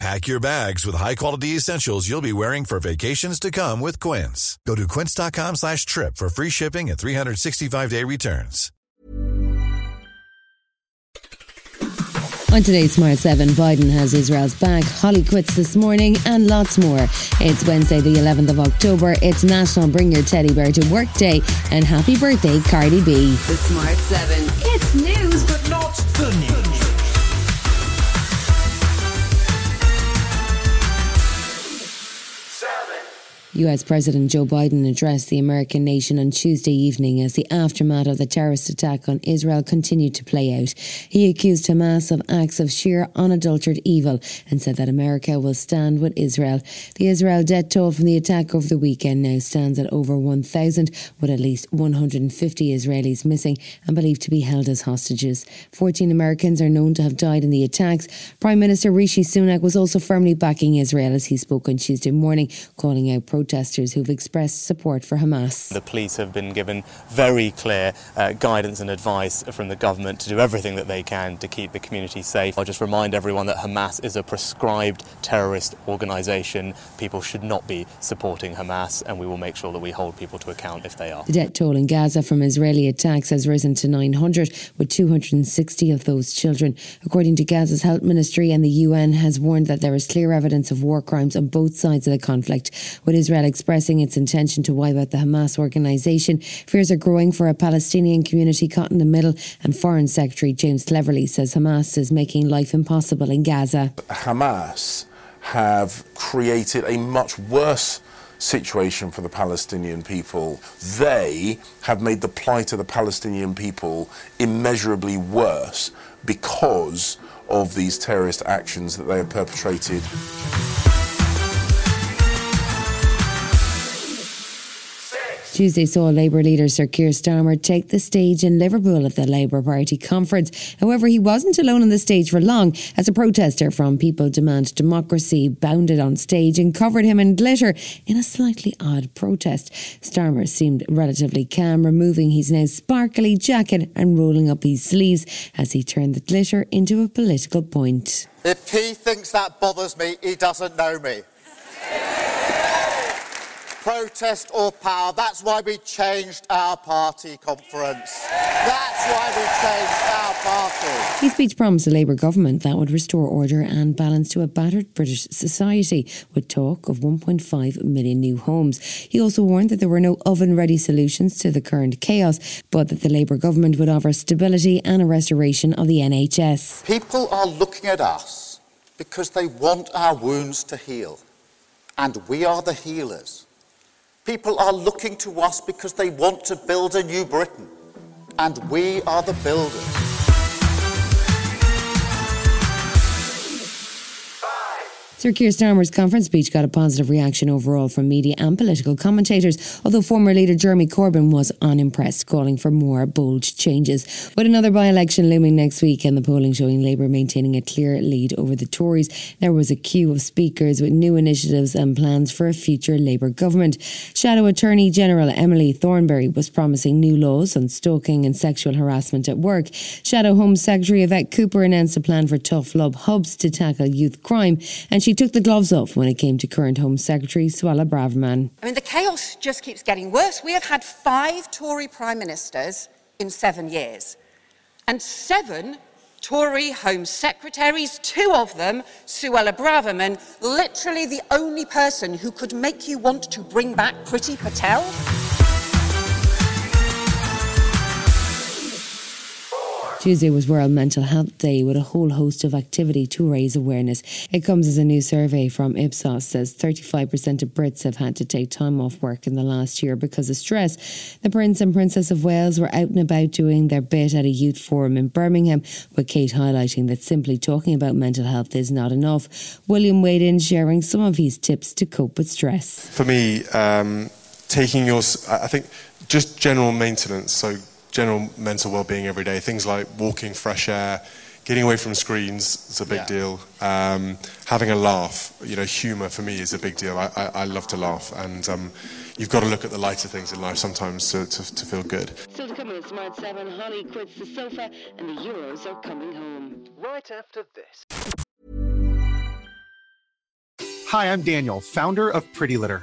Pack your bags with high-quality essentials you'll be wearing for vacations to come with Quince. Go to quince.com slash trip for free shipping and 365-day returns. On today's Smart 7, Biden has Israel's back, Holly quits this morning, and lots more. It's Wednesday, the 11th of October. It's National Bring Your Teddy Bear to Work Day, and happy birthday, Cardi B. The Smart 7. It's news, but not the news. US President Joe Biden addressed the American nation on Tuesday evening as the aftermath of the terrorist attack on Israel continued to play out. He accused Hamas of acts of sheer unadulterated evil and said that America will stand with Israel. The Israel death toll from the attack over the weekend now stands at over 1,000, with at least 150 Israelis missing and believed to be held as hostages. 14 Americans are known to have died in the attacks. Prime Minister Rishi Sunak was also firmly backing Israel as he spoke on Tuesday morning, calling out protests protesters who've expressed support for Hamas. The police have been given very clear uh, guidance and advice from the government to do everything that they can to keep the community safe. I'll just remind everyone that Hamas is a proscribed terrorist organisation. People should not be supporting Hamas, and we will make sure that we hold people to account if they are. The death toll in Gaza from Israeli attacks has risen to 900, with 260 of those children. According to Gaza's health ministry and the UN has warned that there is clear evidence of war crimes on both sides of the conflict, with Israel Israel expressing its intention to wipe out the Hamas organisation. Fears are growing for a Palestinian community caught in the middle, and Foreign Secretary James Cleverly says Hamas is making life impossible in Gaza. Hamas have created a much worse situation for the Palestinian people. They have made the plight of the Palestinian people immeasurably worse because of these terrorist actions that they have perpetrated. Tuesday saw Labour leader Sir Keir Starmer take the stage in Liverpool at the Labour Party conference. However, he wasn't alone on the stage for long as a protester from People Demand Democracy bounded on stage and covered him in glitter in a slightly odd protest. Starmer seemed relatively calm, removing his now sparkly jacket and rolling up his sleeves as he turned the glitter into a political point. If he thinks that bothers me, he doesn't know me protest or power. That's why we changed our party conference. That's why we changed our party. His speech promised a Labour government that would restore order and balance to a battered British society, with talk of 1.5 million new homes. He also warned that there were no oven ready solutions to the current chaos, but that the Labour government would offer stability and a restoration of the NHS. People are looking at us because they want our wounds to heal, and we are the healers. People are looking to us because they want to build a new Britain, and we are the builders. Sir Keir Starmer's conference speech got a positive reaction overall from media and political commentators, although former leader Jeremy Corbyn was unimpressed, calling for more bold changes. With another by election looming next week and the polling showing Labour maintaining a clear lead over the Tories, there was a queue of speakers with new initiatives and plans for a future Labour government. Shadow Attorney General Emily Thornberry was promising new laws on stalking and sexual harassment at work. Shadow Home Secretary Yvette Cooper announced a plan for tough love hubs to tackle youth crime, and she took the gloves off when it came to current Home Secretary Suella Braverman. I mean, the chaos just keeps getting worse. We have had five Tory prime ministers in seven years, and seven Tory Home Secretaries, two of them, Suella Braverman, literally the only person who could make you want to bring back Priti Patel. Tuesday was World Mental Health Day with a whole host of activity to raise awareness. It comes as a new survey from Ipsos says 35% of Brits have had to take time off work in the last year because of stress. The Prince and Princess of Wales were out and about doing their bit at a youth forum in Birmingham, with Kate highlighting that simply talking about mental health is not enough. William weighed in sharing some of his tips to cope with stress. For me, um, taking your, I think just general maintenance, so general mental well-being every day. Things like walking, fresh air, getting away from screens is a big Yeah. deal. Um, having a laugh, you know, humour for me is a big deal. I, I, I love to laugh, and um, you've got to look at the lighter things in life sometimes to, to, to feel good. Still to come in Smart 7, Holly quits the sofa and the Euros are coming home. Right after this. Hi, I'm Daniel, founder of Pretty Litter.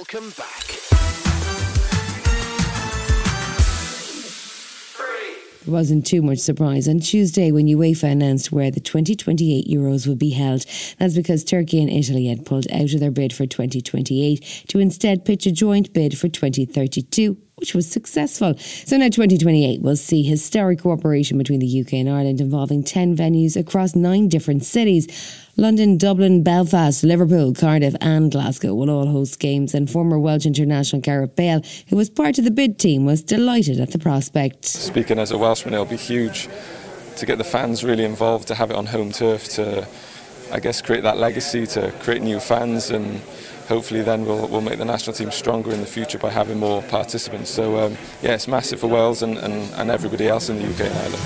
Welcome back. Wasn't too much surprise on Tuesday when UEFA announced where the 2028 Euros would be held. That's because Turkey and Italy had pulled out of their bid for 2028 to instead pitch a joint bid for 2032 which was successful. So now 2028 will see historic cooperation between the UK and Ireland involving 10 venues across nine different cities. London, Dublin, Belfast, Liverpool, Cardiff, and Glasgow will all host games, and former Welsh international Gareth Bale, who was part of the bid team, was delighted at the prospect. Speaking as a Welshman, it'll be huge to get the fans really involved, to have it on home turf, to, I guess, create that legacy, to create new fans, and hopefully then we'll, we'll make the national team stronger in the future by having more participants. So, um, yeah, it's massive for Wales and, and, and everybody else in the UK and Ireland.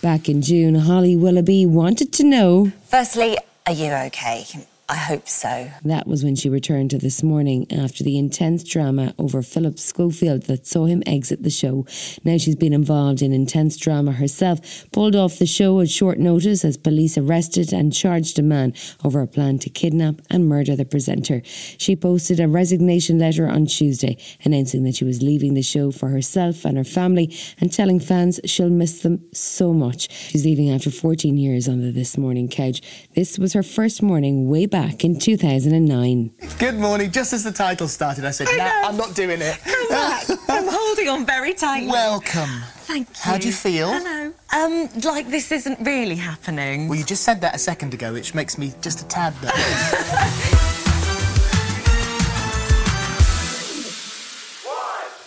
Back in June, Holly Willoughby wanted to know. Firstly, are you okay? I hope so. That was when she returned to this morning after the intense drama over Philip Schofield that saw him exit the show. Now she's been involved in intense drama herself, pulled off the show at short notice as police arrested and charged a man over a plan to kidnap and murder the presenter. She posted a resignation letter on Tuesday announcing that she was leaving the show for herself and her family and telling fans she'll miss them so much. She's leaving after 14 years on the This Morning couch. This was her first morning way back in 2009. Good morning. Just as the title started, I said, I "No, know. I'm not doing it." Come back. I'm holding on very tightly. Welcome. Thank you. How do you feel? Hello. Um, like this isn't really happening. Well, you just said that a second ago, which makes me just a tad nervous.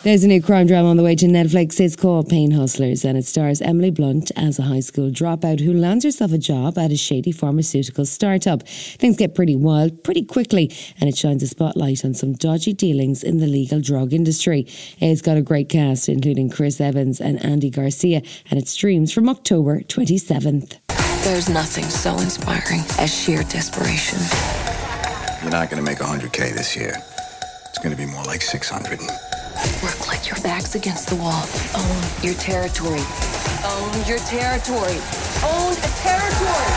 There's a new crime drama on the way to Netflix. It's called Pain Hustlers and it stars Emily Blunt as a high school dropout who lands herself a job at a shady pharmaceutical startup. Things get pretty wild pretty quickly and it shines a spotlight on some dodgy dealings in the legal drug industry. It's got a great cast, including Chris Evans and Andy Garcia, and it streams from October 27th. There's nothing so inspiring as sheer desperation. You're not going to make 100K this year. It's going to be more like 600. Work your back's against the wall. Own your territory. Own your territory. Own a territory.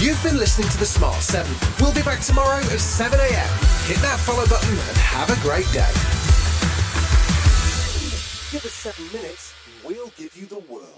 You've been listening to The Smart 7. We'll be back tomorrow at 7 a.m. Hit that follow button and have a great day. Give us seven minutes, we'll give you the world.